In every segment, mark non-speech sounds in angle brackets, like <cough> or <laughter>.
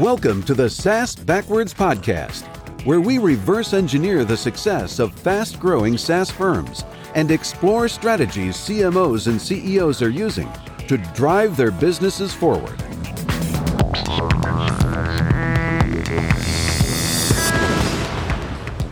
Welcome to the SaaS Backwards Podcast, where we reverse engineer the success of fast growing SaaS firms and explore strategies CMOs and CEOs are using to drive their businesses forward.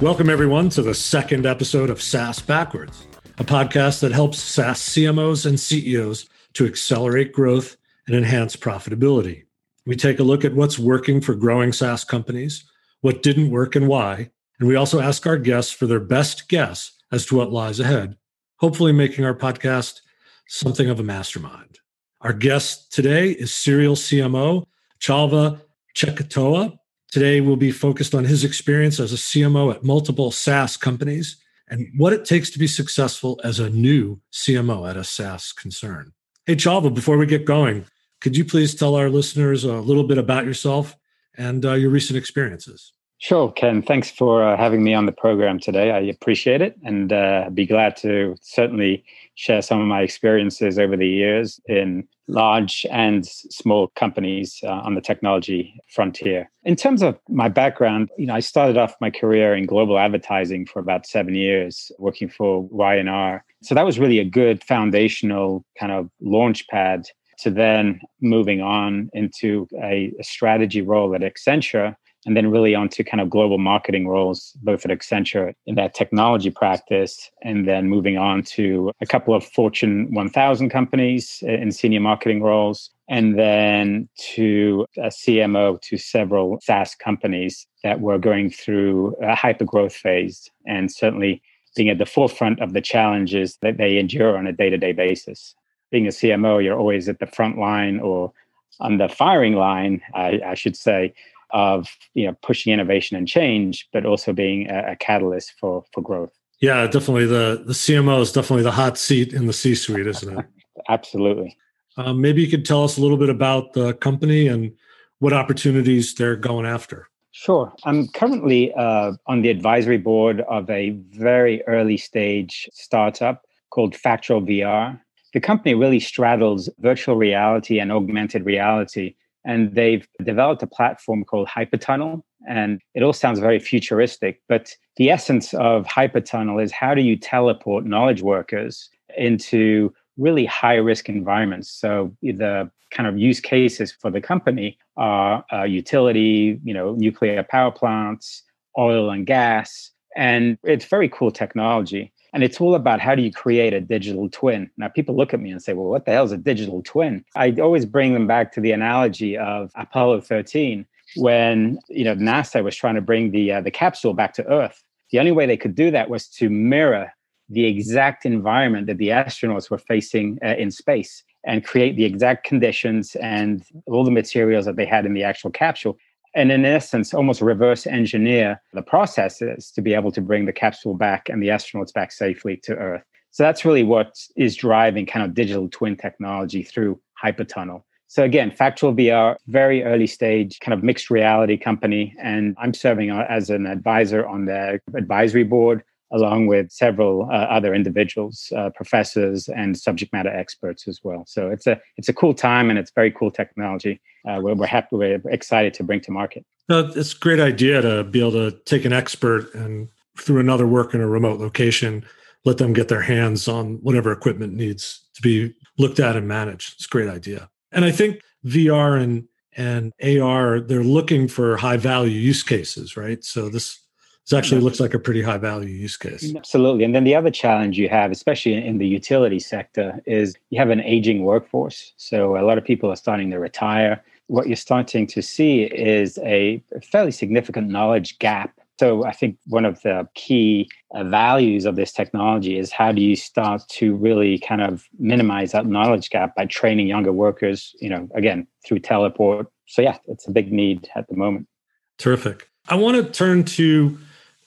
Welcome, everyone, to the second episode of SaaS Backwards, a podcast that helps SaaS CMOs and CEOs to accelerate growth and enhance profitability. We take a look at what's working for growing SaaS companies, what didn't work and why, and we also ask our guests for their best guess as to what lies ahead, hopefully making our podcast something of a mastermind. Our guest today is serial CMO Chalva Tchkotoua. Today, we'll be focused on his experience as a CMO at multiple SaaS companies and what it takes to be successful as a new CMO at a SaaS concern. Hey, Chalva, before we get going, could you please tell our listeners a little bit about yourself and uh, your recent experiences? Sure, Ken. Thanks for uh, having me on the program today. I appreciate it and uh, be glad to certainly share some of my experiences over the years in large and small companies uh, on the technology frontier. In terms of my background, you know, I started off my career in global advertising for about seven years, working for Y&R. So that was really a good foundational kind of launch pad to then moving on into a, a strategy role at Accenture and then really onto kind of global marketing roles, both at Accenture in that technology practice, and then moving on to a couple of Fortune 1000 companies in senior marketing roles, and then to a CMO to several SaaS companies that were going through a hyper growth phase, and certainly being at the forefront of the challenges that they endure on a day to day basis being a CMO, you're always at the front line or on the firing line, I, I should say, of you know pushing innovation and change, but also being a, a catalyst for for growth. Yeah, definitely. The the CMO is definitely the hot seat in the C suite, isn't it? <laughs> Absolutely. Um, maybe you could tell us a little bit about the company and what opportunities they're going after. Sure. I'm currently uh, on the advisory board of a very early stage startup called Factual VR the company really straddles virtual reality and augmented reality. And they've developed a platform called Hypertunnel. And it all sounds very futuristic, but the essence of Hypertunnel is how do you teleport knowledge workers into really high risk environments? So the kind of use cases for the company are uh, utility, you know, nuclear power plants, oil and gas. And it's very cool technology. And it's all about how do you create a digital twin. Now, people look at me and say, well, what the hell is a digital twin? I always bring them back to the analogy of Apollo 13 when you know NASA was trying to bring the uh, the capsule back to Earth. The only way they could do that was to mirror the exact environment that the astronauts were facing uh, in space and create the exact conditions and all the materials that they had in the actual capsule and in essence almost reverse engineer the processes to be able to bring the capsule back and the astronauts back safely to earth. So that's really what is driving kind of digital twin technology through hypertunnel. So again factual vr very early stage kind of mixed reality company. And i'm serving as an advisor on their advisory board along with several uh, other individuals, uh, professors, and subject matter experts as well. So it's a it's a cool time and it's very cool technology. Uh, we're, we're happy, we're excited to bring to market. No, it's a great idea to be able to take an expert and through another work in a remote location, let them get their hands on whatever equipment needs to be looked at and managed. It's a great idea. And I think VR and and AR, they're looking for high value use cases, right? So this this actually looks like a pretty high value use case. Absolutely. And then the other challenge you have, especially in the utility sector, is you have an aging workforce. So a lot of people are starting to retire. What you're starting to see is a fairly significant knowledge gap. So I think one of the key uh, values of this technology is how do you start to really kind of minimize that knowledge gap by training younger workers, you know, again, through teleport. So yeah, it's a big need at the moment. Terrific. I want to turn to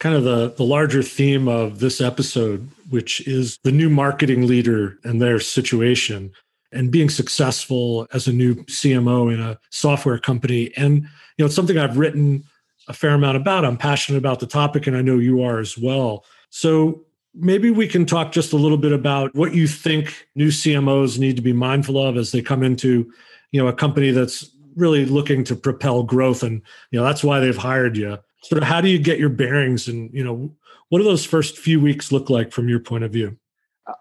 kind of the, the larger theme of this episode, which is the new marketing leader and their situation and being successful as a new CMO in a software company. And, you know, it's something I've written a fair amount about. I'm passionate about the topic, and I know you are as well. So maybe we can talk just a little bit about what you think new CMOs need to be mindful of as they come into, you know, a company that's really looking to propel growth and you know that's why they've hired you sort of how do you get your bearings and you know what do those first few weeks look like from your point of view?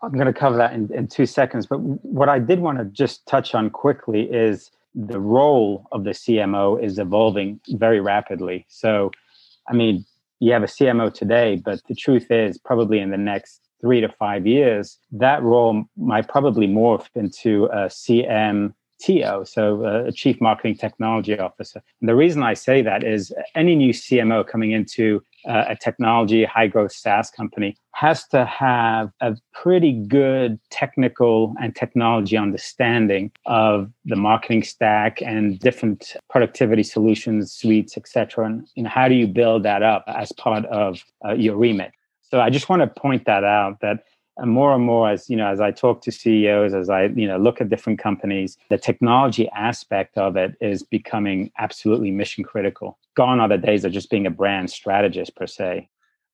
I'm going to cover that in, in two seconds but what i did want to just touch on quickly is the role of the cmo is evolving very rapidly. So i mean you have a cmo today but the truth is probably in the next three to five years that role might probably morph into a cm TO, so uh, a Chief Marketing Technology Officer. And the reason I say that is any new CMO coming into uh, a technology, high growth SaaS company has to have a pretty good technical and technology understanding of the marketing stack and different productivity solutions, suites, etc. And how do you build that up as part of uh, your remit? So I just want to point that out that and more and more as you know as i talk to ceos as i you know look at different companies the technology aspect of it is becoming absolutely mission critical. Gone are the days of just being a brand strategist per se.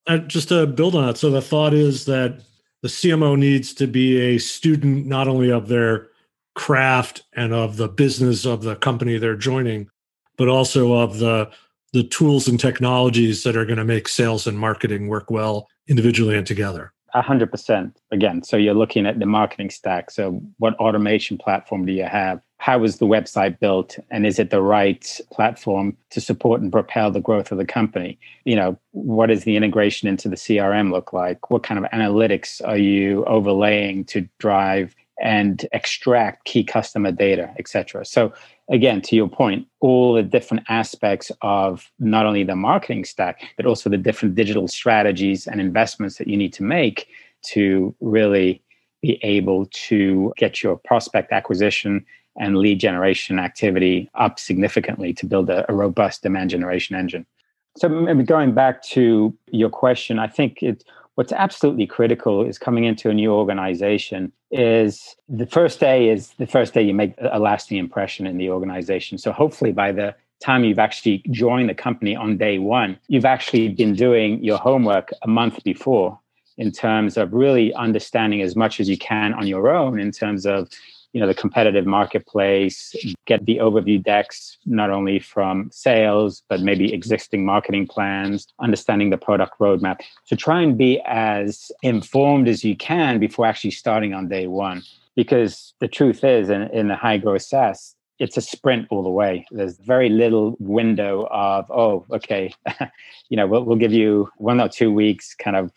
Uh, just to build on that so the thought is that the cmo needs to be a student not only of their craft and of the business of the company they're joining but also of the the tools and technologies that are going to make sales and marketing work well individually and together a hundred percent. Again, so you're looking at the marketing stack. So, what automation platform do you have? How is the website built, and is it the right platform to support and propel the growth of the company? You know, what does the integration into the CRM look like? What kind of analytics are you overlaying to drive and extract key customer data, etc. So again, to your point, all the different aspects of not only the marketing stack, but also the different digital strategies and investments that you need to make to really be able to get your prospect acquisition and lead generation activity up significantly to build a, a robust demand generation engine. So, maybe going back to your question, I think what's absolutely critical is coming into a new organization is the first day is the first day you make a lasting impression in the organization. So hopefully by the time you've actually joined the company on day one you've actually been doing your homework a month before in terms of really understanding as much as you can on your own in terms of you know the competitive marketplace get the overview decks not only from sales but maybe existing marketing plans understanding the product roadmap so try and be as informed as you can before actually starting on day one because the truth is in, in the high growth SaaS it's a sprint all the way. There's very little window of, oh, okay, <laughs> you know, we'll, we'll give you one or two weeks kind of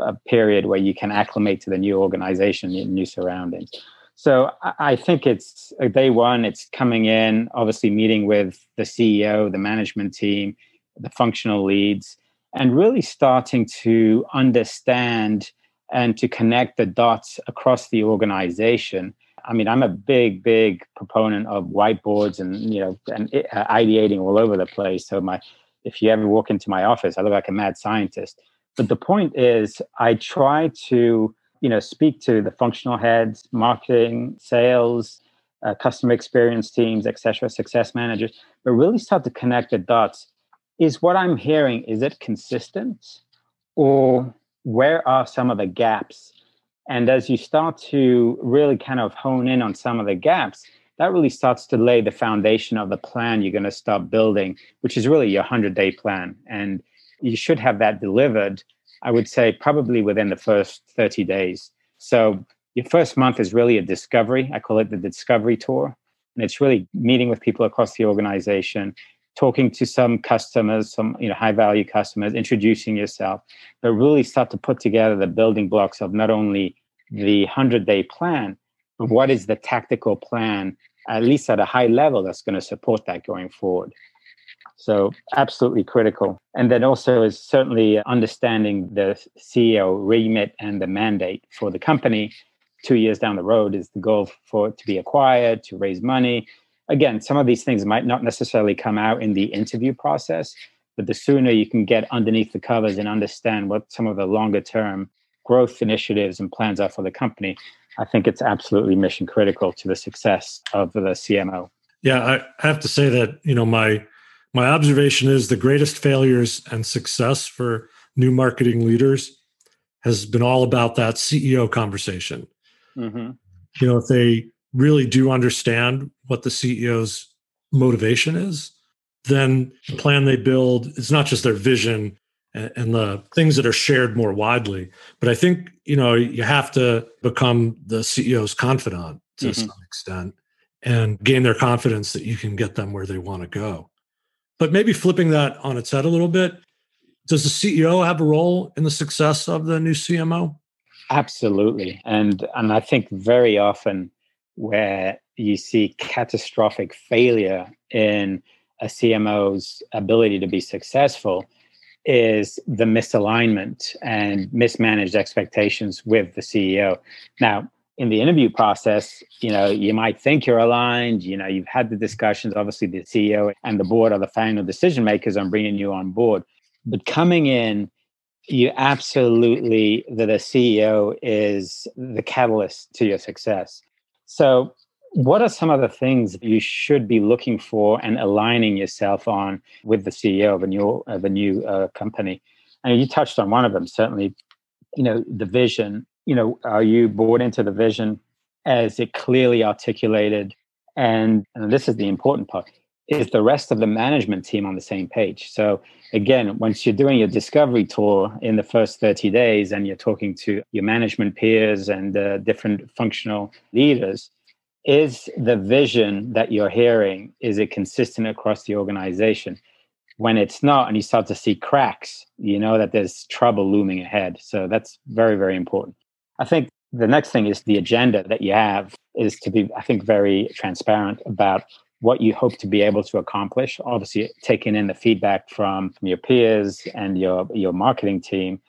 a period where you can acclimate to the new organization, new surroundings. So I think it's uh, day one, it's coming in, obviously meeting with the CEO, the management team, the functional leads, and really starting to understand and to connect the dots across the organization. I mean, I'm a big, big proponent of whiteboards and you know, and uh, ideating all over the place. So my, if you ever walk into my office, I look like a mad scientist. But the point is, I try to you know speak to the functional heads marketing sales uh, customer experience teams etc success managers but really start to connect the dots. Is what i'm hearing is it consistent or where are some of the gaps? And as you start to really kind of hone in on some of the gaps that really starts to lay the foundation of the plan you're going to start building which is really your 100 day plan. And you should have that delivered I would say probably within the first 30 days. So your first month is really a discovery. I call it the discovery tour. And it's really meeting with people across the organization, talking to some customers, some you know high value customers, introducing yourself, but really start to put together the building blocks of not only the 100 day plan, but what is the tactical plan, at least at a high level, that's going to support that going forward. So, absolutely critical. And then also is certainly understanding the CEO remit and the mandate for the company. Two years down the road is the goal for it to be acquired, to raise money. Again, some of these things might not necessarily come out in the interview process, but the sooner you can get underneath the covers and understand what some of the longer term growth initiatives and plans are for the company, I think it's absolutely mission critical to the success of the CMO. Yeah, I have to say that, you know, my my observation is the greatest failures and success for new marketing leaders has been all about that CEO conversation. Mm-hmm. You know, if they really do understand what the CEO's motivation is, then the plan they build is not just their vision and, the things that are shared more widely. But I think, you know, you have to become the CEO's confidant to mm-hmm. some extent and gain their confidence that you can get them where they want to go. But maybe flipping that on its head a little bit, does the CEO have a role in the success of the new CMO? Absolutely. And and I think very often where you see catastrophic failure in a CMO's ability to be successful is the misalignment and mismanaged expectations with the CEO. Now, in the interview process, you know, you might think you're aligned, you know, you've had the discussions, obviously the CEO and the board are the final decision makers on bringing you on board. But coming in, you absolutely, that a CEO is the catalyst to your success. So what are some of the things you should be looking for and aligning yourself on with the CEO of a new of a new uh, company? And you touched on one of them, certainly. You know, the vision. You know, are you bought into the vision as it clearly articulated? And, and this is the important part: is the rest of the management team on the same page? So again, once you're doing your discovery tour in the first 30 days, and you're talking to your management peers and uh, different functional leaders is the vision that you're hearing is it consistent across the organization when it's not and you start to see cracks you know that there's trouble looming ahead so that's very very important i think the next thing is the agenda that you have is to be i think very transparent about what you hope to be able to accomplish obviously taking in the feedback from, from your peers and your your marketing team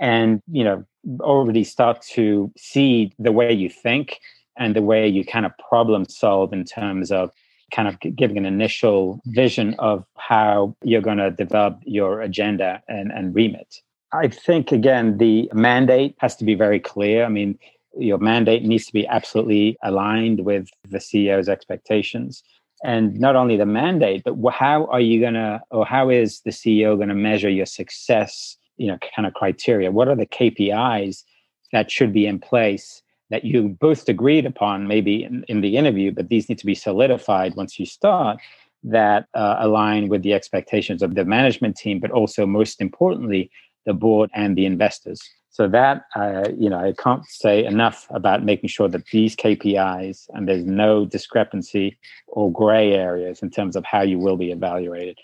and you know already start to see the way you think and the way you kind of problem solve in terms of kind of giving an initial vision of how you're going to develop your agenda and, and remit. I think, again, the mandate has to be very clear. I mean, your mandate needs to be absolutely aligned with the CEO's expectations. And not only the mandate, but how are you going to, or how is the CEO going to measure your success, you know, kind of criteria? What are the KPIs that should be in place that you both agreed upon maybe in, in the interview, but these need to be solidified once you start that uh, align with the expectations of the management team, but also most importantly, the board and the investors. So that uh, you know, I can't say enough about making sure that these KPIs and there's no discrepancy or gray areas in terms of how you will be evaluated.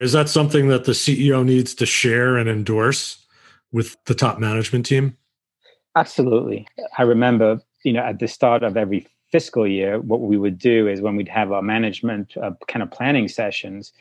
Is that something that the CEO needs to share and endorse with the top management team? Absolutely. I remember, you know, at the start of every fiscal year, what we would do is when we'd have our management uh, kind of planning sessions,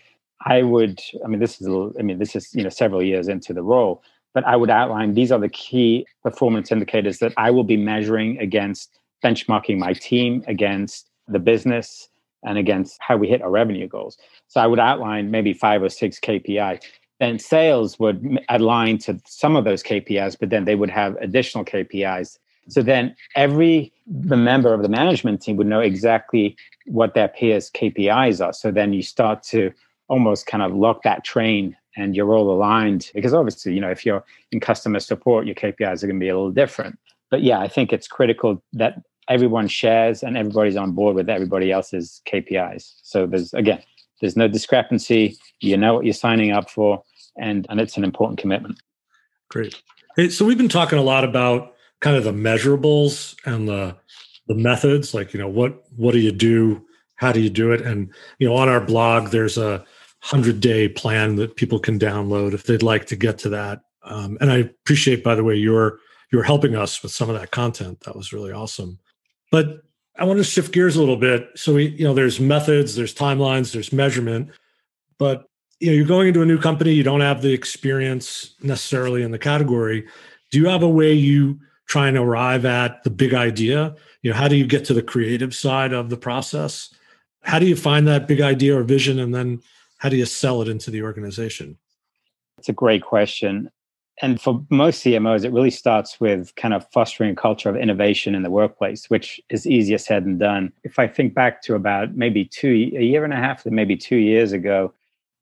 I would, I mean, this is, I mean, this is, you know, several years into the role, but I would outline these are the key performance indicators that I will be measuring against benchmarking my team against the business and against how we hit our revenue goals. So I would outline maybe five or six KPI then sales would align to some of those KPIs, but then they would have additional KPIs. So then every the member of the management team would know exactly what their peers' KPIs are. So then you start to almost kind of lock that train and you're all aligned because obviously, you know, if you're in customer support, your KPIs are going to be a little different. But yeah, I think it's critical that everyone shares and everybody's on board with everybody else's KPIs. So there's again, there's no discrepancy. You know what you're signing up for and and it's an important commitment. Great. Hey, so we've been talking a lot about kind of the measurables and the the methods, like you know what what do you do, how do you do it, and you know on our blog there's a hundred day plan that people can download if they'd like to get to that. Um, and I appreciate, by the way, you're you're helping us with some of that content. That was really awesome. But I want to shift gears a little bit. So we, you know, there's methods, there's timelines, there's measurement, but you know you're going into a new company you don't have the experience necessarily in the category do you have a way you try and arrive at the big idea you know how do you get to the creative side of the process how do you find that big idea or vision and then how do you sell it into the organization? It's a great question. And for most cmos it really starts with kind of fostering a culture of innovation in the workplace which is easier said than done. If i think back to about maybe two a year and a half maybe two years ago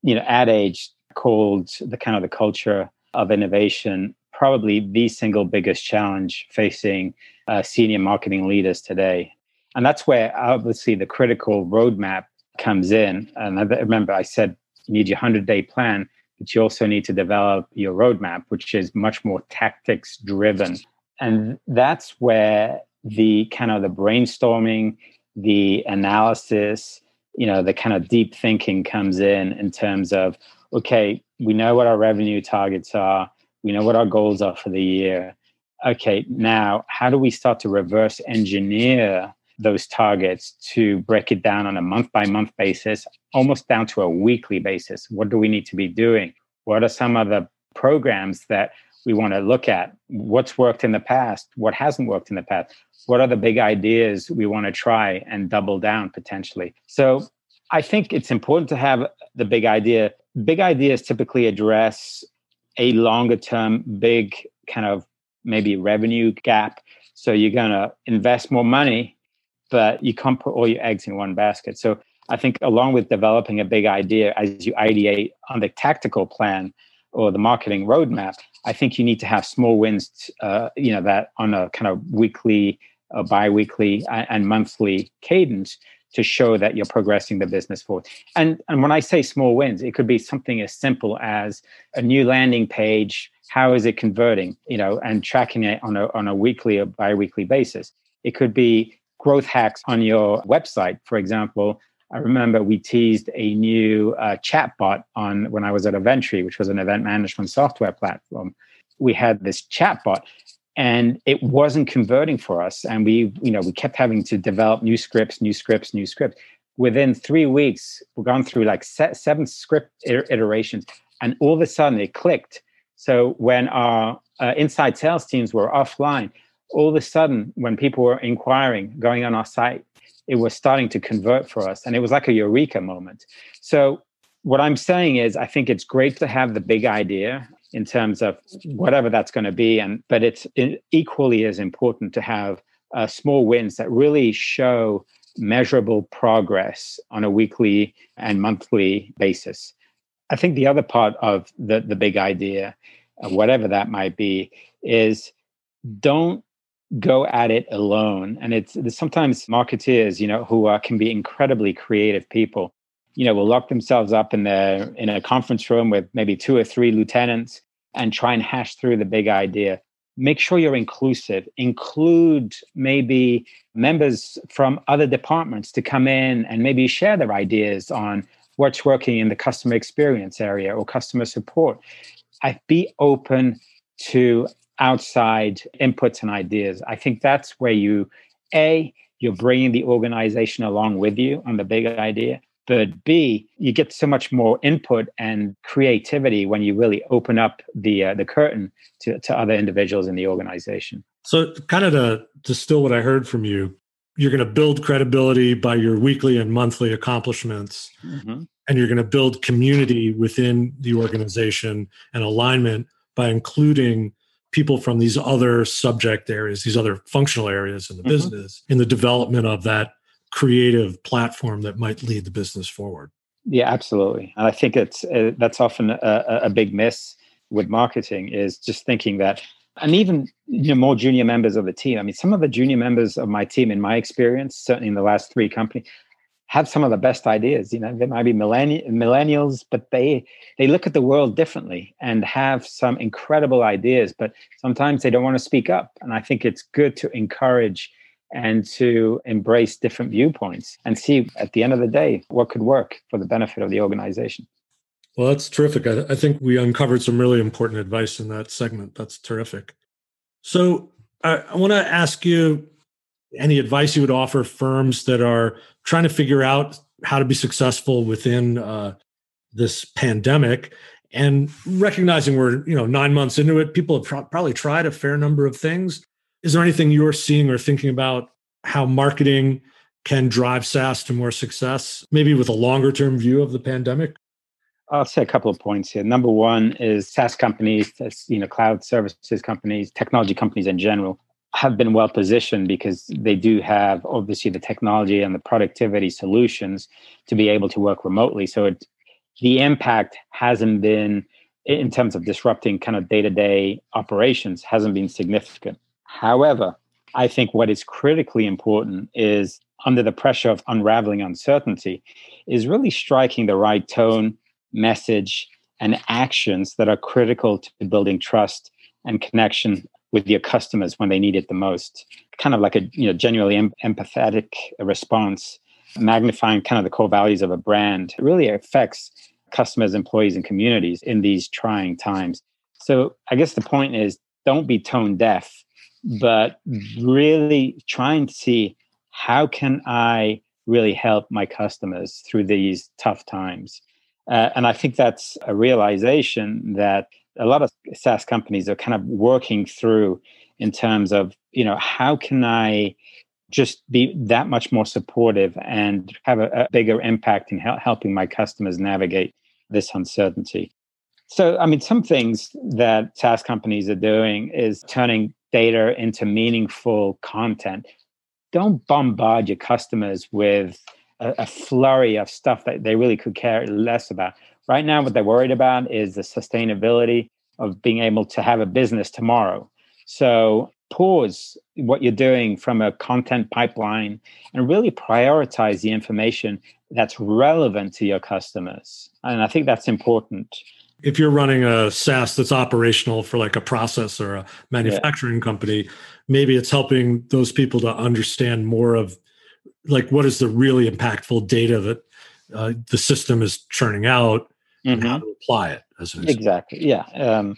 you know, Ad Age called the kind of the culture of innovation probably the single biggest challenge facing uh, senior marketing leaders today. And that's where obviously the critical roadmap comes in. And I remember I said you need your 100 day plan, but you also need to develop your roadmap, which is much more tactics driven. And that's where the kind of the brainstorming, the analysis, you know, the kind of deep thinking comes in in terms of, okay, we know what our revenue targets are, we know what our goals are for the year. Okay, now how do we start to reverse engineer those targets to break it down on a month by month basis, almost down to a weekly basis. What do we need to be doing? What are some of the programs that we want to look at? What's worked in the past? What hasn't worked in the past? What are the big ideas we want to try and double down potentially? So I think it's important to have the big idea. Big ideas typically address a longer term, big kind of maybe revenue gap. So you're going to invest more money but you can't put all your eggs in one basket. So I think along with developing a big idea as you ideate on the tactical plan or the marketing roadmap, I think you need to have small wins, uh, you know, that on a kind of weekly, uh, bi-weekly and monthly cadence to show that you're progressing the business forward. And and when I say small wins, it could be something as simple as a new landing page. How is it converting? You know, and tracking it on a on a weekly or bi-weekly basis. It could be growth hacks on your website. For example, I remember we teased a new uh, chatbot on when I was at Eventry, which was an event management software platform. We had this chatbot and it wasn't converting for us. And we, you know, we kept having to develop new scripts, new scripts, new scripts. Within three weeks, we've gone through like seven script iterations, and all of a sudden it clicked. So when our uh, inside sales teams were offline, all of a sudden, when people were inquiring, going on our site, it was starting to convert for us. And it was like a eureka moment. So, what I'm saying is, I think it's great to have the big idea in terms of whatever that's going to be. And, but it's equally as important to have uh, small wins that really show measurable progress on a weekly and monthly basis. I think the other part of the, the big idea, uh, whatever that might be, is don't go at it alone. And it's, sometimes marketeers, you know, who are, can be incredibly creative people, you know, will lock themselves up in their in a conference room with maybe two or three lieutenants and try and hash through the big idea. Make sure you're inclusive. Include maybe members from other departments to come in and maybe share their ideas on what's working in the customer experience area or customer support. I be open to outside inputs and ideas. I think that's where you, A, you're bringing the organization along with you on the big idea. But B, you get so much more input and creativity when you really open up the uh, the curtain to, to other individuals in the organization. So, kind of to distill what I heard from you, you're going to build credibility by your weekly and monthly accomplishments, mm-hmm. and you're going to build community within the organization and alignment by including people from these other subject areas, these other functional areas in the mm-hmm. business, in the development of that creative platform that might lead the business forward. Yeah, absolutely. And I think it's uh, that's often a, a, big miss with marketing is just thinking that, and even you know more junior members of the team. I mean, some of the junior members of my team, in my experience, certainly in the last three companies, have some of the best ideas. You know, they might be millenni- millennials, but they they look at the world differently and have some incredible ideas. But sometimes they don't want to speak up, and I think it's good to encourage and to embrace different viewpoints and see at the end of the day what could work for the benefit of the organization. Well, that's terrific. I, I think we uncovered some really important advice in that segment. That's terrific. So I, I want to ask you any advice you would offer firms that are trying to figure out how to be successful within uh, this pandemic and recognizing we're you know nine months into it people have tr- probably tried a fair number of things is there anything you're seeing or thinking about how marketing can drive saas to more success maybe with a longer term view of the pandemic I'll say a couple of points here. Number one is SaaS companies, you know, cloud services companies, technology companies in general have been well positioned because they do have obviously the technology and the productivity solutions to be able to work remotely. So it, the impact hasn't been in terms of disrupting kind of day-to-day operations hasn't been significant. However, I think what is critically important is under the pressure of unraveling uncertainty is really striking the right tone, message, and actions that are critical to building trust and connection with your customers when they need it the most. Kind of like a you know genuinely em- empathetic response, magnifying kind of the core values of a brand. It really affects customers, employees, and communities in these trying times. So I guess the point is don't be tone deaf, but really try and see how can I really help my customers through these tough times. Uh, and I think that's a realization that a lot of SaaS companies are kind of working through in terms of, you know, how can I just be that much more supportive and have a, a bigger impact in hel- helping my customers navigate this uncertainty. So, I mean, some things that SaaS companies are doing is turning data into meaningful content. Don't bombard your customers with a, a, flurry of stuff that they really could care less about. Right now, what they're worried about is the sustainability of being able to have a business tomorrow. So, pause what you're doing from a content pipeline and really prioritize the information that's relevant to your customers. And I think that's important. If you're running a SaaS that's operational for like a process or a manufacturing yeah. company, maybe it's helping those people to understand more of like what is the really impactful data that uh, the system is churning out mm-hmm. and how mm-hmm. to apply it as an exactly yeah um,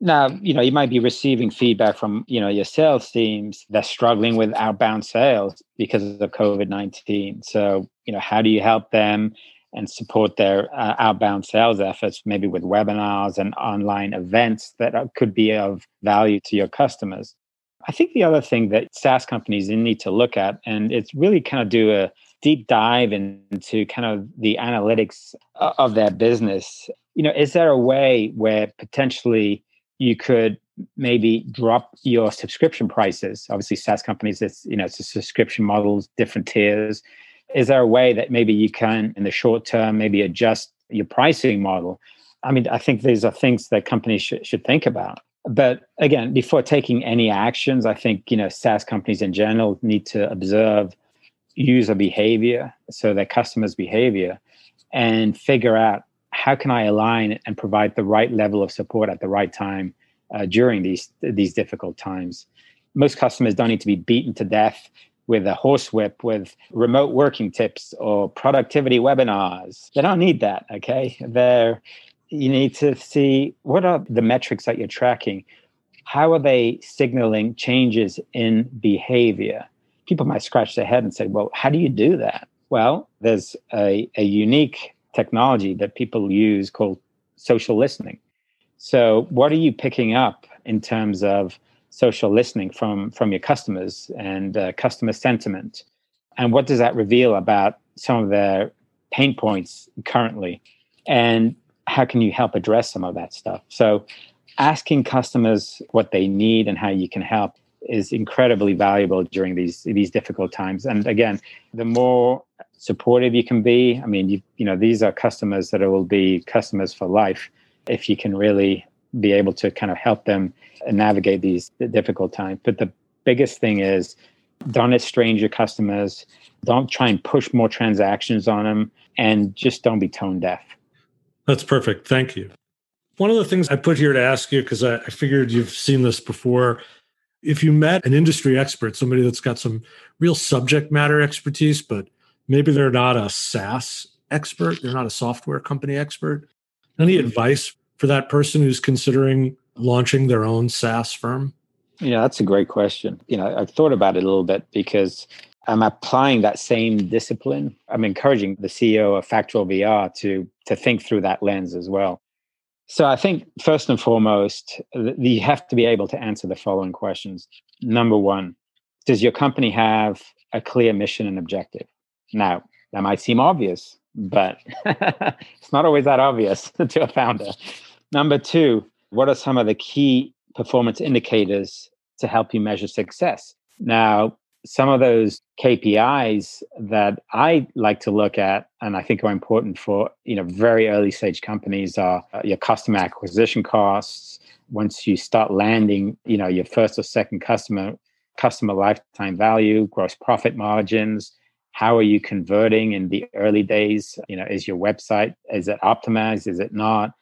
now, you know, you might be receiving feedback from, you know, your sales teams that's struggling with outbound sales because of COVID 19. So, you know, how do you help them and support their uh, outbound sales efforts, maybe with webinars and online events that are, could be of value to your customers? I think the other thing that SaaS companies need to look at, and it's really kind of do a deep dive into kind of the analytics uh, of their business. You know, is there a way where potentially you could maybe drop your subscription prices. Obviously, SaaS companies, it's you know, it's a subscription models, different tiers. Is there a way that maybe you can, in the short term, maybe adjust your pricing model? I mean, I think these are things that companies should, should think about. But again, before taking any actions, I think you know SaaS companies in general need to observe user behavior, so their customers' behavior, and figure out how can I align and provide the right level of support at the right time uh, during these these difficult times? Most customers don't need to be beaten to death with a horsewhip with remote working tips or productivity webinars. They don't need that. Okay, they're you need to see what are the metrics that you're tracking. How are they signaling changes in behavior? People might scratch their head and say, "Well, how do you do that?" Well, there's a, a unique technology that people use called social listening. So, what are you picking up in terms of social listening from from your customers and uh, customer sentiment, and what does that reveal about some of their pain points currently, and how can you help address some of that stuff? So, asking customers what they need and how you can help is incredibly valuable during these these difficult times. And again, the more supportive you can be. I mean, you you know, these are customers that will be customers for life if you can really be able to kind of help them navigate these difficult times. But the biggest thing is don't estrange your customers, don't try and push more transactions on them, and just don't be tone deaf. That's perfect. Thank you. One of the things I put here to ask you, because I, I figured you've seen this before, if you met an industry expert, somebody that's got some real subject matter expertise, but maybe they're not a SaaS expert, they're not a software company expert. Any mm-hmm. advice for that person who's considering launching their own SaaS firm? Yeah, that's a great question. You know, I've thought about it a little bit because I'm applying that same discipline. I'm encouraging the CEO of Factual VR to to think through that lens as well. So I think first and foremost, you have to be able to answer the following questions. Number one, does your company have a clear mission and objective? Now, that might seem obvious, but <laughs> it's not always that obvious <laughs> to a founder. Number two, what are some of the key performance indicators to help you measure success? Now, some of those KPIs that I like to look at and I think are important for you know very early stage companies are uh, your customer acquisition costs. Once you start landing, you know your first or second customer, customer lifetime value, gross profit margins, How are you converting in the early days? You know, is your website is it optimized? Is it not?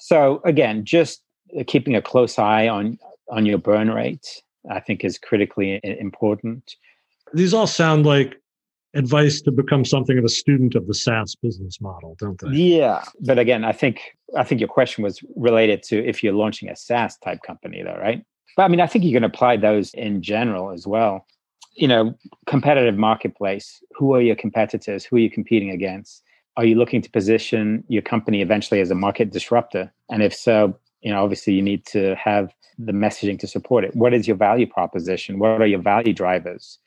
So again, just keeping a close eye on on your burn rate, I think, is critically important. These all sound like advice to become something of a student of the SaaS business model, don't they? Yeah, but again, I think I think your question was related to if you're launching a SaaS type company, though, right? But I mean, I think you can apply those in general as well. You know, competitive marketplace. Who are your competitors? Who are you competing against? Are you looking to position your company eventually as a market disruptor? And if so, you know, obviously you need to have the messaging to support it. What is your value proposition? What are your value drivers?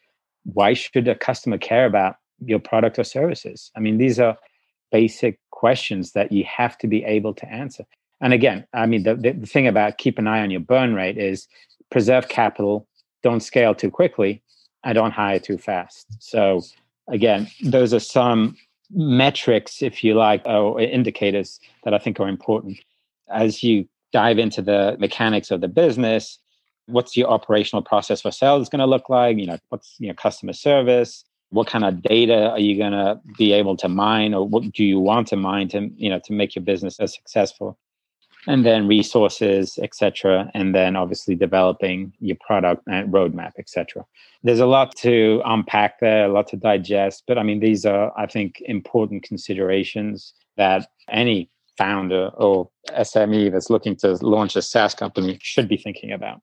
Why should a customer care about your product or services? I mean, these are basic questions that you have to be able to answer. And again, I mean, the, the thing about keep an eye on your burn rate is preserve capital, don't scale too quickly, and don't hire too fast. So, again, those are some metrics, if you like, or indicators that I think are important. As you dive into the mechanics of the business, what's your operational process for sales going to look like? You know, what's you know customer service? What kind of data are you going to be able to mine, or what do you want to mine to you know to make your business as successful? and then resources, etc., and then obviously developing your product and roadmap, etc. There's a lot to unpack there, a lot to digest, but I mean, these are, I think, important considerations that any founder or SME that's looking to launch a SaaS company should be thinking about.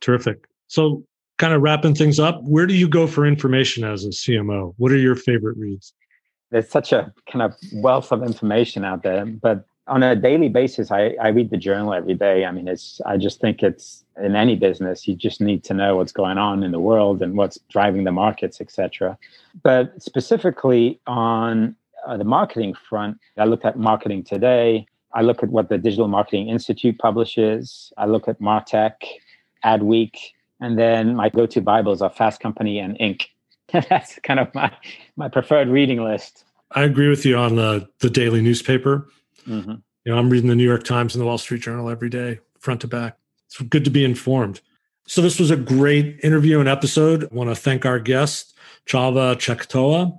Terrific. So, kind of wrapping things up, where do you go for information as a CMO? What are your favorite reads? There's such a kind of wealth of information out there, but on a daily basis, I, I read the journal every day. I mean, it's I just think it's in any business, you just need to know what's going on in the world and what's driving the markets, etc. But specifically on uh, the marketing front, I look at marketing today. I look at what the Digital Marketing Institute publishes. I look at Martech, Adweek, and then my go-to Bibles are Fast Company and Inc. <laughs> That's kind of my my preferred reading list. I agree with you on the the daily newspaper. Mm-hmm. You know, I'm reading the New York Times and the Wall Street Journal every day, front to back. It's good to be informed. So this was a great interview and episode. I want to thank our guest, Chalva Tchkotoua.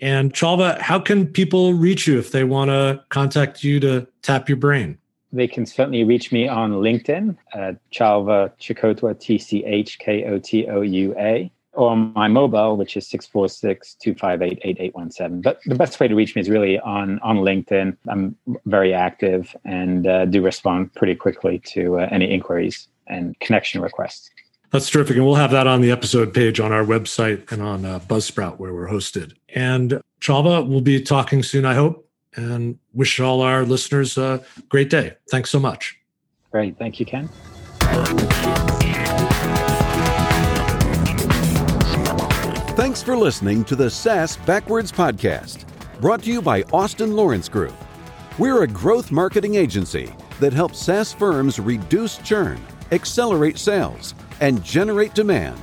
And Chalva, how can people reach you if they want to contact you to tap your brain? They can certainly reach me on LinkedIn, uh, Chalva Tchkotoua, T C H K O T O U A or my mobile, which is 646-258-8817. But the best way to reach me is really on, on LinkedIn. I'm very active and uh, do respond pretty quickly to uh, any inquiries and connection requests. That's terrific. And we'll have that on the episode page on our website and on uh, Buzzsprout where we're hosted. And Chalva, we'll be talking soon, I hope, and wish all our listeners a great day. Thanks so much. Great. Thank you, Ken. Thanks for listening to the SaaS Backwards Podcast, brought to you by Austin Lawrence Group. We're a growth marketing agency that helps SaaS firms reduce churn, accelerate sales, and generate demand.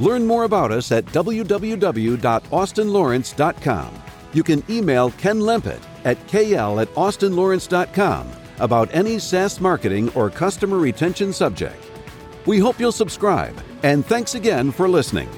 Learn more about us at www.austinlawrence.com. You can email Ken Lempet at kl at austinlawrence.com about any SaaS marketing or customer retention subject. We hope you'll subscribe, and thanks again for listening.